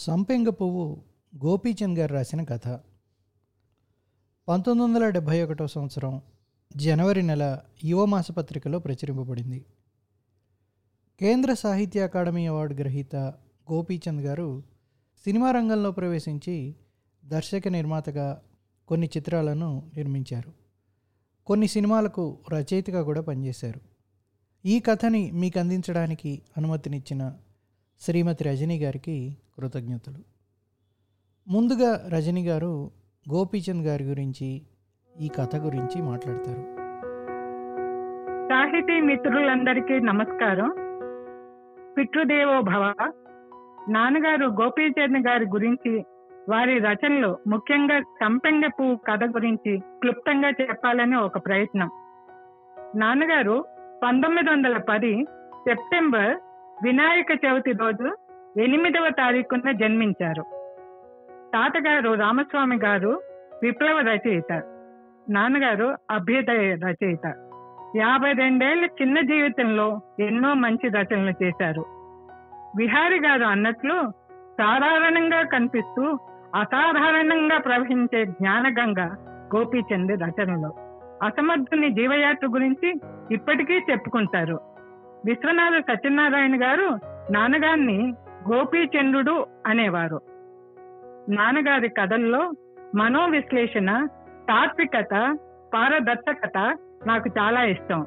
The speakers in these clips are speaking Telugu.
సంపెంగ పువ్వు గోపీచంద్ గారు రాసిన కథ. పంతొమ్మిది వందల డెబ్భై ఒకటో సంవత్సరం జనవరి నెల యువ మాసపత్రికలో ప్రచురింపబడింది. కేంద్ర సాహిత్య అకాడమీ అవార్డు గ్రహీత గోపీచంద్ గారు సినిమా రంగంలో ప్రవేశించి దర్శక నిర్మాతగా కొన్ని చిత్రాలను నిర్మించారు. కొన్ని సినిమాలకు రచయితగా కూడా పనిచేశారు. ఈ కథని మీకు అందించడానికి అనుమతినిచ్చిన శ్రీమతి రజనీ గారికి కృతజ్ఞతలు. ముందుగా రజనీ గారు గోపీచంద్ గారి గురించి ఈ కథ గురించి మాట్లాడతారు. సాహితీ మిత్రులందరికీ నమస్కారం. పితృదేవో భవ. నాన్నగారు గోపీచంద్ గారి గురించి వారి రచనలు ముఖ్యంగా సంపెంగ పువ్వు కథ గురించి క్లుప్తంగా చెప్పాలని ఒక ప్రయత్నం. నాన్నగారు పంతొమ్మిది వందల పది సెప్టెంబర్ వినాయక చవితి రోజు ఎనిమిదవ తారీఖున జన్మించారు. తాతగారు రామస్వామి గారు విప్లవ రచయిత నాన్నగారు అభ్యుదయ రచయిత. యాభై రెండేళ్ళ చిన్న జీవితంలో ఎన్నో మంచి రచనలు చేశారు. విహారి గారు అన్నట్లు సాధారణంగా కనిపిస్తూ అసాధారణంగా ప్రవహించే జ్ఞానగంగ గోపీచంద్ రచనలు. అసమర్థుని జీవయాత్ర గురించి ఇప్పటికీ చెప్పుకుంటారు. విశ్వనాథ సత్యనారాయణ గారు నాన్నగారిని గోపీచంద్రుడు అనేవారు. నాన్నగారి కథల్లో మనోవిశ్లేషణ తాత్వికత పారదర్శకత నాకు చాలా ఇష్టం.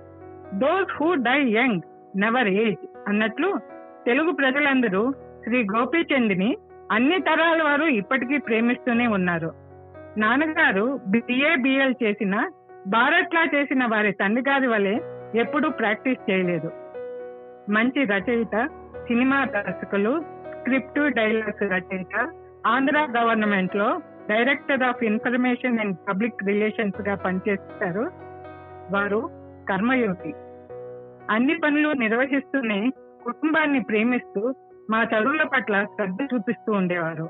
Those who die young never age అన్నట్లు తెలుగు ప్రజలందరూ శ్రీ గోపీచంద్ని అన్ని తరాల వారు ఇప్పటికీ ప్రేమిస్తూనే ఉన్నారు. నాన్నగారు బిఏ బిఎల్ చేసిన భారత్లా చేసిన వారి తండ్రి గారి వలె ఎప్పుడూ ప్రాక్టీస్ చేయలేదు. మంచి రచయిత సినిమా దర్శకులు స్క్రిప్ట్ డైలాగ్స్ రచయిత ఆంధ్ర గవర్నమెంట్లో director of information and public రిలేషన్స్గా పనిచేస్తారు వారు కర్మయోగి. అన్ని పనులు నిర్వహిస్తూనే కుటుంబాన్ని ప్రేమిస్తూ మా చదువుల పట్ల శ్రద్ధ చూపిస్తూ ఉండేవారు.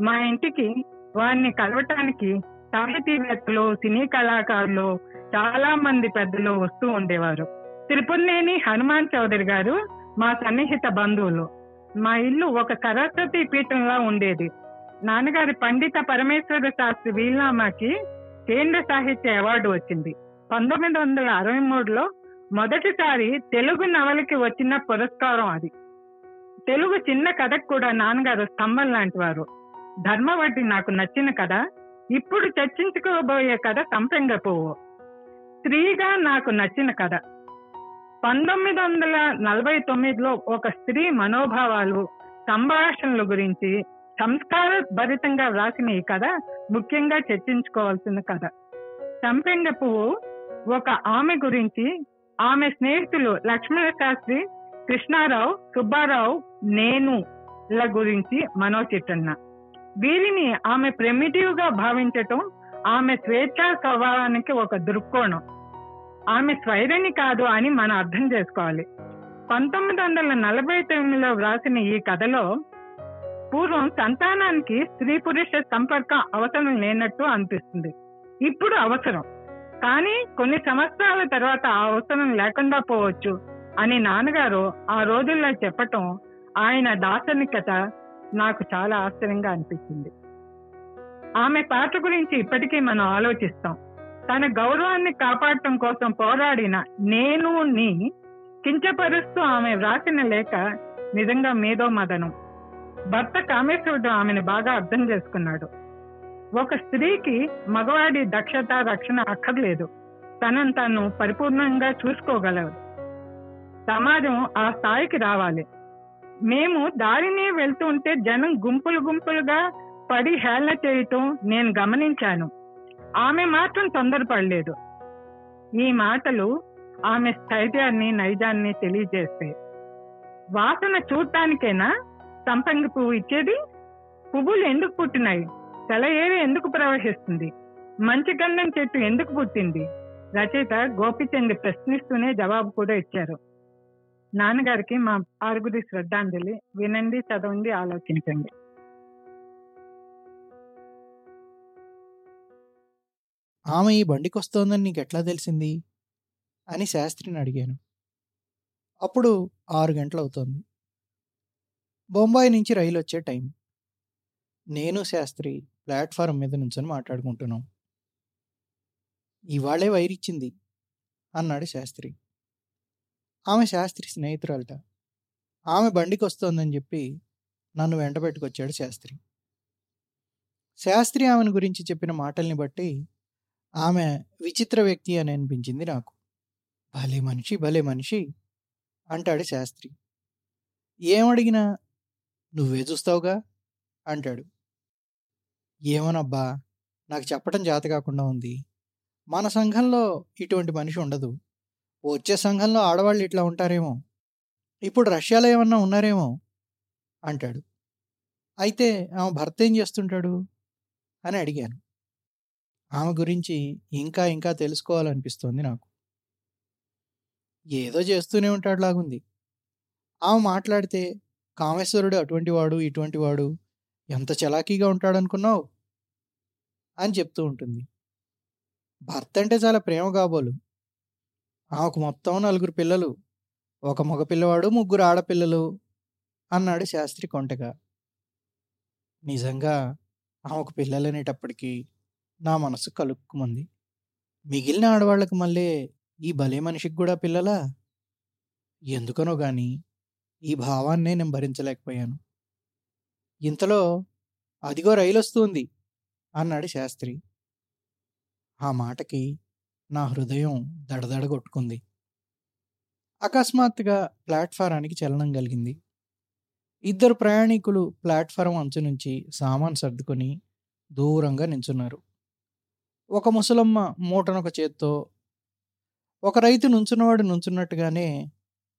మా ఇంటికి వారిని కలవటానికి సాహితీవేత్తలు సినీ కళాకారులు చాలా మంది పెద్దలు వస్తూ ఉండేవారు. తిరుపతినేని హనుమాన్ చౌదరి గారు మా సన్నిహిత బంధువులు. మా ఇల్లు ఒక సరస్వతి పీఠంలా ఉండేది. నాన్నగారి పండిత పరమేశ్వర శాస్త్రి వీల్నామాకి కేంద్ర సాహిత్య అవార్డు వచ్చింది. పంతొమ్మిది వందల అరవై మూడులో మొదటిసారి తెలుగు నవలకి వచ్చిన పురస్కారం అది. తెలుగు చిన్న కథకు కూడా నాన్నగారు స్తంభం లాంటి వారు. ధర్మవడ్డి నాకు నచ్చిన కథ ఇప్పుడు చర్చించుకోబోయే కథ సంపెంగపోవు పువ్వు. స్త్రీగా నాకు నచ్చిన కథ పంతొమ్మిది వందల నలభై తొమ్మిదిలో ఒక స్త్రీ మనోభావాలు సంభాషణల గురించి సంస్కార భరితంగా వ్రాసిన ఈ కథ ముఖ్యంగా చర్చించుకోవాల్సిన కథ. చంపెంగ పువ్వు ఒక ఆమె గురించి ఆమె స్నేహితులు లక్ష్మణ శాస్త్రి కృష్ణారావు సుబ్బారావు నేను ల గురించి మనోచిట్టన్న వీరిని ఆమె ప్రెమిటివ్గా భావించటం ఆమె స్వేచ్ఛా స్వభావానికి ఒక దృక్కోణం. ఆమె స్వైరణి కాదు అని మనం అర్థం చేసుకోవాలి. పంతొమ్మిది వందల నలభై తొమ్మిదిలో వ్రాసిన ఈ కథలో పూర్వం సంతానానికి స్త్రీ పురుష సంపర్కం అవసరం లేనట్టు అనిపిస్తుంది. ఇప్పుడు అవసరం. కానీ కొన్ని సంవత్సరాల తర్వాత ఆ అవసరం లేకుండా పోవచ్చు అని నాన్నగారు ఆ రోజుల్లో చెప్పటం ఆయన దార్శనికత నాకు చాలా ఆశ్చర్యంగా అనిపించింది ఆమె పాత్ర గురించి ఇప్పటికీ మనం ఆలోచిస్తాం. తన గౌరవాన్ని కాపాడటం కోసం పోరాడిన నేను నీ కించపరుస్తూ ఆమె వ్రాసిన లేఖ నిజంగా మేధో మదనం. భర్త కామేశ్వరుడు ఆమెను బాగా అర్థం చేసుకున్నాడు. ఒక స్త్రీకి మగవాడి దక్షత రక్షణ అక్కర్లేదు. తనను తను పరిపూర్ణంగా చూసుకోగలదు సమాజం ఆ స్థాయికి రావాలి. మేము దారిని వెళ్తుంటే జనం గుంపులు గుంపులుగా పడి హేళన చేయటం నేను గమనించాను. ఆమె మాత్రం తొందరపడలేదు. ఈ మాటలు ఆమె స్థైర్యాన్ని నైజాన్ని తెలియజేస్తాయి వాసన చూడటానికైనా సంపంగి పువ్వు ఇచ్చేది? పువ్వులు ఎందుకు పుట్టినాయి? సెలయేరు ఎందుకు ప్రవహిస్తుంది? మంచి గంధం చెట్టు ఎందుకు పుట్టింది? రచయిత గోపిచంద్ ప్రశ్నిస్తూనే జవాబు కూడా ఇచ్చారు. నాన్నగారికి మా ఆరుగురి శ్రద్ధాంజలి వినండి చదవండి ఆలోచించండి. ఆమె ఈ బండికి వస్తోందని నీకు ఎట్లా తెలిసింది? అని శాస్త్రిని అడిగాను. అప్పుడు ఆరు గంటలు అవుతోంది బొంబాయి నుంచి రైలు వచ్చే టైం. నేను శాస్త్రి ప్లాట్ఫారం మీద నుంచొని మాట్లాడుకుంటున్నాం. ఇవాళే వైరిచ్చింది అన్నాడు శాస్త్రి. ఆమె శాస్త్రి స్నేహితురాలట. ఆమె బండికి వస్తోందని చెప్పి నన్ను వెంట పెట్టుకొచ్చాడు శాస్త్రి. శాస్త్రి ఆమెను గురించి చెప్పిన మాటల్ని బట్టి ఆమె విచిత్ర వ్యక్తి అని అనిపించింది నాకు. భలే మనిషి భలే మనిషి అంటాడు శాస్త్రి. ఏమడిగినా నువ్వే చూస్తావుగా? అంటాడు. ఏమోనబ్బా నాకు చెప్పడం జాత కాకుండా ఉంది. మన సంఘంలో ఇటువంటి మనిషి ఉండదు. వచ్చే సంఘంలో ఆడవాళ్ళు ఇట్లా ఉంటారేమో. ఇప్పుడు రష్యాలో ఏమన్నా ఉన్నారేమో? అంటాడు. అయితే ఆమె భర్త ఏం చేస్తుంటాడు? అని అడిగాను. ఆమె గురించి ఇంకా ఇంకా తెలుసుకోవాలనిపిస్తోంది నాకు. ఏదో చేస్తూనే ఉంటాడు లాగుంది. ఆమె మాట్లాడితే కామేశ్వరుడు అటువంటి వాడు ఇటువంటి వాడు ఎంత చలాకీగా ఉంటాడనుకున్నావు? అని చెప్తూ ఉంటుంది. భర్త అంటే చాలా ప్రేమ కాబోలు ఆమెకు మొత్తం నలుగురు పిల్లలు ఒక మగ పిల్లవాడు ముగ్గురు ఆడపిల్లలు అన్నాడు శాస్త్రి కొంటగా. నిజంగా ఆమెకు పిల్లలనేటప్పటికీ నా మనసు కలుక్కుమంది. మిగిలిన ఆడవాళ్ళకి మళ్ళీ ఈ భలే మనిషికి కూడా పిల్లలా? ఎందుకనో గాని ఈ భావాన్నే నేను భరించలేకపోయాను. ఇంతలో అదిగో రైలు వస్తుంది అన్నాడు శాస్త్రి. ఆ మాటకి నా హృదయం దడదడ కొట్టుకుంది. అకస్మాత్తుగా ప్లాట్ఫారానికి చలనం కలిగింది. ఇద్దరు ప్రయాణికులు ప్లాట్ఫారం అంచు నుంచి సామాన్ సర్దుకొని దూరంగా నించున్నారు. ఒక ముసలమ్మ మూటనొక చేత్తో ఒక రైతు నుంచున్నవాడు నుంచున్నట్టుగానే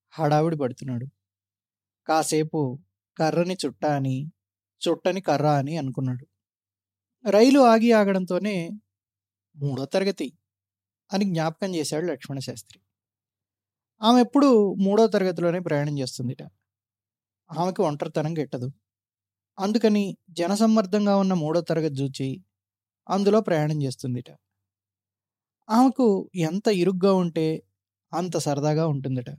హడావిడి పడుతున్నాడు. కాసేపు కర్రని చుట్ట అని చుట్టని కర్ర అని అనుకున్నాడు. రైలు ఆగి ఆగడంతోనే మూడో తరగతి అని జ్ఞాపకం చేశాడు లక్ష్మణ శాస్త్రి. ఆమె ఎప్పుడు మూడో తరగతిలోనే ప్రయాణం చేస్తుందిట. ఆమెకు ఒంటరితనం గిట్టదు. అందుకని జనసమ్మర్దంగా ఉన్న మూడో తరగతి చూచి అందులో ప్రయాణం చేస్తుందిట. ఆమెకు ఎంత ఇరుగ్గా ఉంటే అంత సరదాగా ఉంటుందట.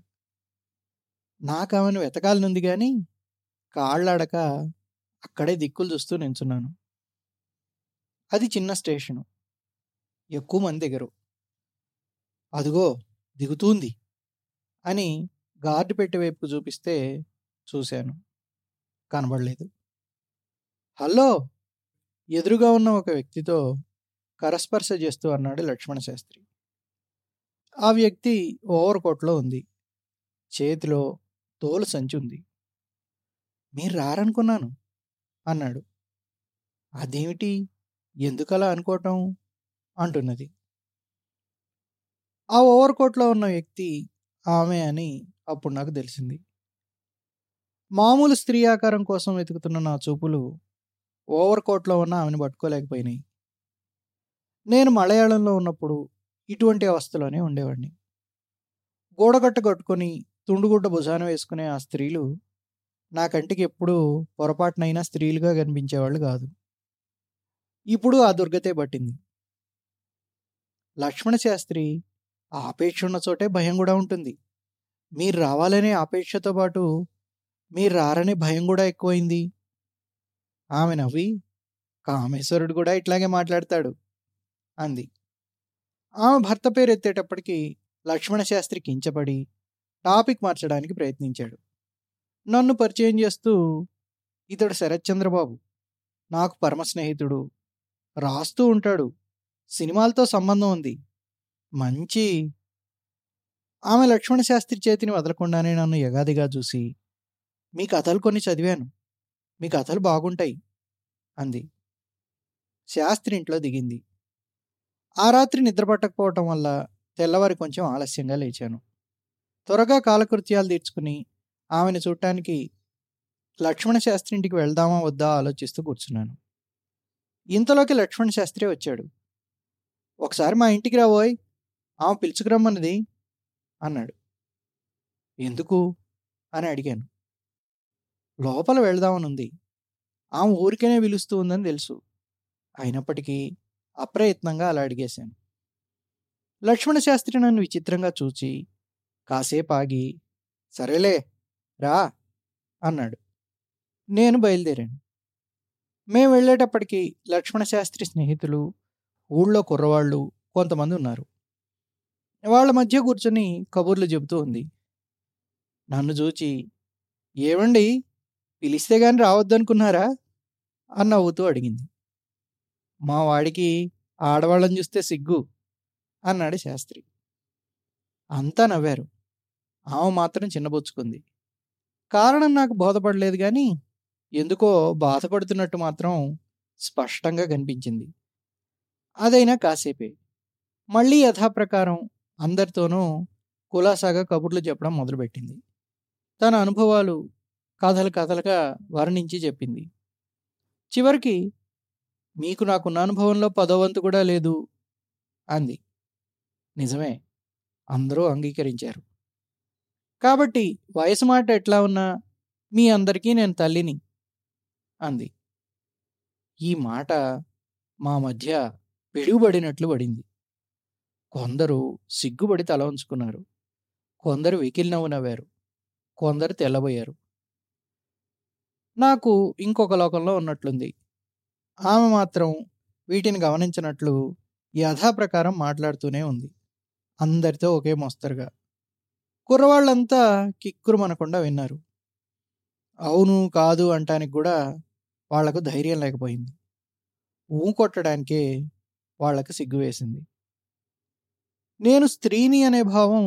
నాకు ఆమెను వెతకాలనుంది కానీ కాళ్ళాడక అక్కడే దిక్కులు చూస్తూ నించున్నాను. అది చిన్న స్టేషను. ఎక్కువ మంది దిగరు. అదిగో దిగుతుంది అని గార్డు పెట్టే వైపుకు చూపిస్తే చూశాను. కనబడలేదు. హలో! ఎదురుగా ఉన్న ఒక వ్యక్తితో కరస్పర్శ చేస్తూ అన్నాడు లక్ష్మణ శాస్త్రి. ఆ వ్యక్తి ఓవర్ కోట్లో ఉంది. చేతిలో తోలు సంచి ఉంది. మీరు రారనుకున్నాను అన్నాడు. అదేమిటి? ఎందుకలా అనుకోవటం? అంటున్నది. ఆ ఓవర్ కోట్లో ఉన్న వ్యక్తి ఆమె అని అప్పుడు నాకు తెలిసింది. మామూలు స్త్రీ ఆకారం కోసం వెతుకుతున్న నా చూపులు ఓవర్ కోట్లో ఉన్న ఆమెను పట్టుకోలేకపోయినాయి. నేను మలయాళంలో ఉన్నప్పుడు ఇటువంటి అవస్థలోనే ఉండేవాడిని. గోడగట్ట కట్టుకొని తుండుగుడ్డ భుజాన వేసుకునే ఆ స్త్రీలు నా కంటికి ఎప్పుడూ పొరపాటునైనా స్త్రీలుగా కనిపించేవాళ్ళు కాదు. ఇప్పుడు ఆ దుర్గతే పట్టింది. లక్ష్మణ శాస్త్రి ఆపేక్ష ఉన్న చోటే భయం కూడా ఉంటుంది. మీరు రావాలనే ఆపేక్షతో పాటు మీరు రారనే భయం కూడా ఎక్కువైంది. ఆమె నవ్వి కామేశ్వరుడు కూడా ఇట్లాగే మాట్లాడతాడు అంది. ఆమె భర్త పేరు ఎత్తేటప్పటికి లక్ష్మణ శాస్త్రి కించపడి టాపిక్ మార్చడానికి ప్రయత్నించాడు. నన్ను పరిచయం చేస్తూ ఇతడు శరత్చంద్రబాబు. నాకు పరమ స్నేహితుడు రాస్తూ ఉంటాడు. సినిమాలతో సంబంధం ఉంది. మంచి ఆమె లక్ష్మణ శాస్త్రి చేతిని వదలకుండానే నన్ను యగాదిగా చూసి మీ కథలు కొన్ని చదివాను. మీ కథలు బాగుంటాయి అంది. శాస్త్రి ఇంట్లో దిగింది. ఆ రాత్రి నిద్ర పట్టకపోవటం వల్ల తెల్లవారి కొంచెం ఆలస్యంగా లేచాను. త్వరగా కాలకృత్యాలు తీర్చుకుని ఆమెను చూడటానికి లక్ష్మణ శాస్త్రి ఇంటికి వెళ్దామా వద్దా ఆలోచిస్తూ కూర్చున్నాను. ఇంతలోకి లక్ష్మణ శాస్త్రి వచ్చాడు. ఒకసారి మా ఇంటికి రాబోయ్ ఆమె పిలుచుకురమ్మన్నది అన్నాడు. ఎందుకు? అని అడిగాను. లోపల వెళ్దామనుంది. ఆమె ఊరికేనే పిలుస్తూ ఉందని తెలుసు. అయినప్పటికీ అప్రయత్నంగా అలా అడిగేశాను. లక్ష్మణ శాస్త్రి నన్ను విచిత్రంగా చూచి కాసేపు ఆగి సరేలే రా అన్నాడు. నేను బయలుదేరాను. మేము వెళ్ళేటప్పటికి లక్ష్మణశాస్త్రి స్నేహితులు ఊళ్ళో కుర్రవాళ్ళు కొంతమంది ఉన్నారు. వాళ్ళ మధ్య కూర్చొని కబుర్లు చెబుతూ ఉంది. నన్ను చూచి ఏమండి పిలిస్తే గాని రావద్దనుకున్నారా? అని నవ్వుతూ అడిగింది. మా వాడికి ఆడవాళ్ళని చూస్తే సిగ్గు అన్నాడు శాస్త్రి. అంతా నవ్వారు. ఆమె మాత్రం చిన్నబుచ్చుకుంది. కారణం నాకు బోధపడలేదు కానీ ఎందుకో బాధపడుతున్నట్టు మాత్రం స్పష్టంగా కనిపించింది. అదైనా కాసేపే. మళ్ళీ యథాప్రకారం అందరితోనూ కులాసాగా కబుర్లు చెప్పడం మొదలుపెట్టింది. తన అనుభవాలు కథలు కథలుగా వర్ణించి చెప్పింది. చివరికి మీకు నాకున్న అనుభవంలో పదవంతు కూడా లేదు అంది. నిజమే అందరూ అంగీకరించారు. కాబట్టి వయసు మాట ఎట్లా ఉన్నా మీ అందరికీ నేను తల్లిని అంది. ఈ మాట మా మధ్య పిడుగుబడినట్లు పడింది. కొందరు సిగ్గుబడి తల ఉంచుకున్నారు కొందరు వెకిలినవ్వు నవ్వారు. కొందరు తెల్లబోయారు. నాకు ఇంకొక లోకంలో ఉన్నట్లుంది. ఆమె మాత్రం వీటిని గమనించినట్లు యథాప్రకారం మాట్లాడుతూనే ఉంది. అందరితో ఒకే మోస్తరుగా. కుర్రవాళ్ళంతా కిక్కురుమనకుండా విన్నారు. అవును కాదు అంటానికి కూడా వాళ్ళకు ధైర్యం లేకపోయింది. ఊ కొట్టడానికే వాళ్ళకు సిగ్గు వేసింది. నేను స్త్రీని అనే భావం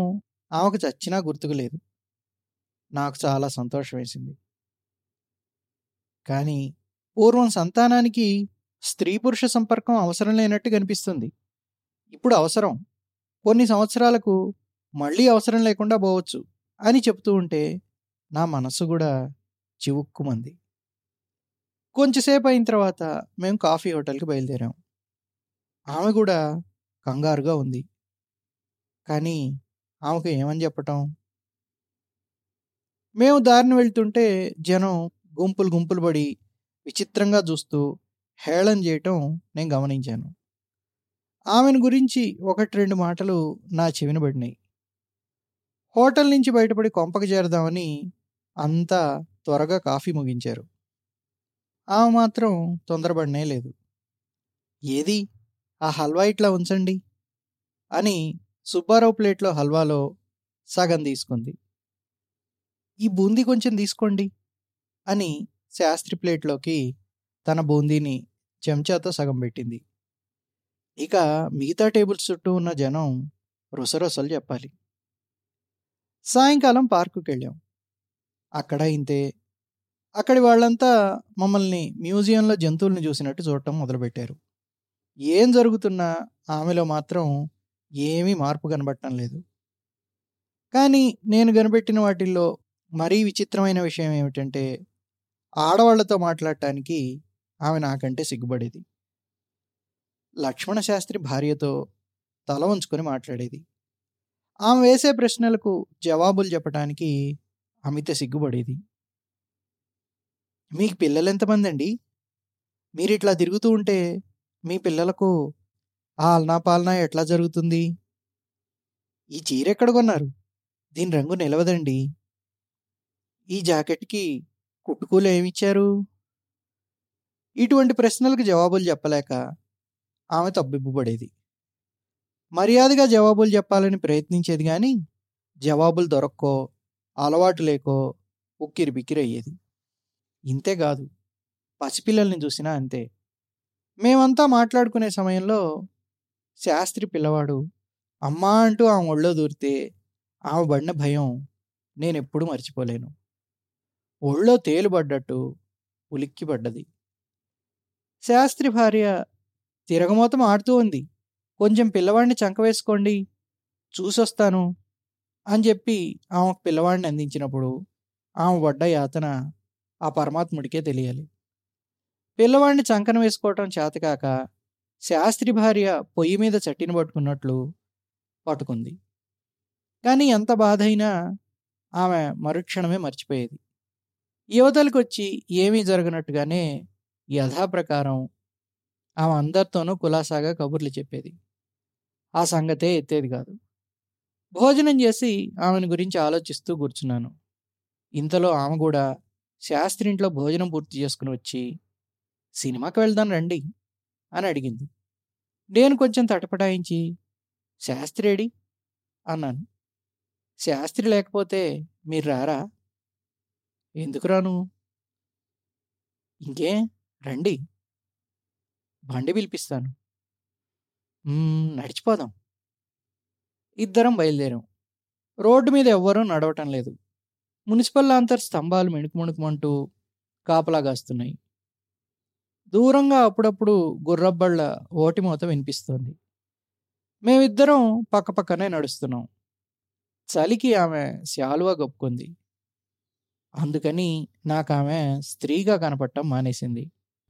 ఆమెకు చచ్చినా గుర్తుకు లేదు. నాకు చాలా సంతోషం వేసింది. కానీ పూర్వం సంతానానికి స్త్రీ పురుష సంపర్కం అవసరం లేనట్టు కనిపిస్తుంది. ఇప్పుడు అవసరం. కొన్ని సంవత్సరాలకు మళ్ళీ అవసరం లేకుండా పోవచ్చు అని చెప్తూ ఉంటే నా మనసు కూడా చివుక్కుమంది. కొంచెంసేపు అయిన తర్వాత మేము కాఫీ హోటల్కి బయలుదేరాం. ఆమె కూడా కంగారుగా ఉంది. కానీ ఆమెకు ఏమని చెప్పటం? మేము దారిని వెళ్తుంటే జనం గుంపులు గుంపులు పడి విచిత్రంగా చూస్తూ హేళన చేయటం నేను గమనించాను. ఆమెను గురించి ఒకటి రెండు మాటలు నా చెవిన పడినాయి. హోటల్ నుంచి బయటపడి కొంపకి చేరదామని అంతా త్వరగా కాఫీ ముగించారు. ఆమె మాత్రం తొందరపడనే లేదు. ఏది? ఆ హల్వా ఇట్లా ఉంచండి అని సుబ్బారావు ప్లేట్లో హల్వాలో సగం తీసుకుంది. ఈ బూందీ కొంచెం తీసుకోండి అని శాస్త్రి ప్లేట్లోకి తన బూందీని చెంచాతో సగం పెట్టింది. ఇక మిగతా టేబుల్స్ చుట్టూ ఉన్న జనం రుసరుసలు చెప్పాలి. సాయంకాలం పార్కుకి వెళ్ళాం అక్కడ ఇంతే. అక్కడి వాళ్ళంతా మమ్మల్ని మ్యూజియంలో జంతువుల్ని చూసినట్టు చూడటం మొదలుపెట్టారు. ఏం జరుగుతున్నా ఆమెలో మాత్రం ఏమీ మార్పు కనబడటం లేదు. కానీ నేను కనిపెట్టిన వాటిల్లో మరీ విచిత్రమైన విషయం ఏమిటంటే ఆడవాళ్ళతో మాట్లాడటానికి ఆమె నాకంటే సిగ్గుపడేది. లక్ష్మణ శాస్త్రి భార్యతో తల ఉంచుకొని మాట్లాడేది. ఆమె వేసే ప్రశ్నలకు జవాబులు చెప్పడానికి అమిత సిగ్గుపడేది. మీకు పిల్లలు ఎంతమంది అండి మీరు ఇట్లా తిరుగుతూ ఉంటే మీ పిల్లలకు ఆలనా పాలనా ఎట్లా జరుగుతుంది? ఈ చీర ఎక్కడ కొన్నారు? దీని రంగు నిలవదండి. ఈ జాకెట్కి కుట్టుకూలు ఏమిచ్చారు? ఇటువంటి ప్రశ్నలకు జవాబులు చెప్పలేక ఆమె తబ్బిబ్బుపడేది మర్యాదగా జవాబులు చెప్పాలని ప్రయత్నించేది కానీ జవాబులు దొరక్కో అలవాటు లేకో ఉక్కిరి బిక్కిరి అయ్యేది. ఇంతేకాదు పసిపిల్లల్ని చూసినా అంతే. మేమంతా మాట్లాడుకునే సమయంలో శాస్త్రి పిల్లవాడు అమ్మా అంటూ ఆమె ఒళ్ళో దూరితే ఆమె పడిన భయం నేను ఎప్పుడూ మర్చిపోలేను. ఒళ్ళో తేలుబడ్డట్టు ఉలిక్కిపడ్డది శాస్త్రి భార్య తిరగమోతం ఆడుతూ ఉంది. కొంచెం పిల్లవాడిని చంకవేసుకోండి చూసొస్తాను అని చెప్పి ఆమె పిల్లవాడిని అందించినప్పుడు ఆమె పడ్డ యాతన ఆ పరమాత్ముడికే తెలియాలి. పిల్లవాడిని చంకన వేసుకోవటం చేతకాక శాస్త్రి భార్య పొయ్యి మీద చట్టిని పట్టుకున్నట్లు పట్టుకుంది. కానీ ఎంత బాధ అయినా ఆమె మరుక్షణమే మర్చిపోయేది. యువతలకు వచ్చి ఏమీ జరగనట్టుగానే యథాప్రకారం ఆమె అందరితోనూ కులాసాగా కబుర్లు చెప్పేది. ఆ సంగతే ఎత్తేది కాదు. భోజనం చేసి ఆమెను గురించి ఆలోచిస్తూ కూర్చున్నాను. ఇంతలో ఆమె కూడా శాస్త్రి ఇంట్లో భోజనం పూర్తి చేసుకుని వచ్చి సినిమాకి వెళ్దాం రండి అని అడిగింది. నేను కొంచెం తటపటాయించి శాస్త్రేడి అన్నాను. శాస్త్రి లేకపోతే మీరు రారా? ఎందుకు రాను? ఇంకే రండి. బండి పిలిపిస్తాను. నడిచిపోదాం. ఇద్దరం బయలుదేరాం. రోడ్డు మీద ఎవ్వరూ నడవటం లేదు. మున్సిపల్ లాంతర్ స్తంభాలు మిణుకు మిణుకుమంటూ కాపలా కాస్తున్నాయి. దూరంగా అప్పుడప్పుడు గుర్రబ్బళ్ళ ఓటిమూత వినిపిస్తోంది. మేమిద్దరం పక్కపక్కనే నడుస్తున్నాం. చలికి ఆమె శాలువా కప్పుకుంది. అందుకని నాకు ఆమె స్త్రీగా కనపడటం మానేసింది.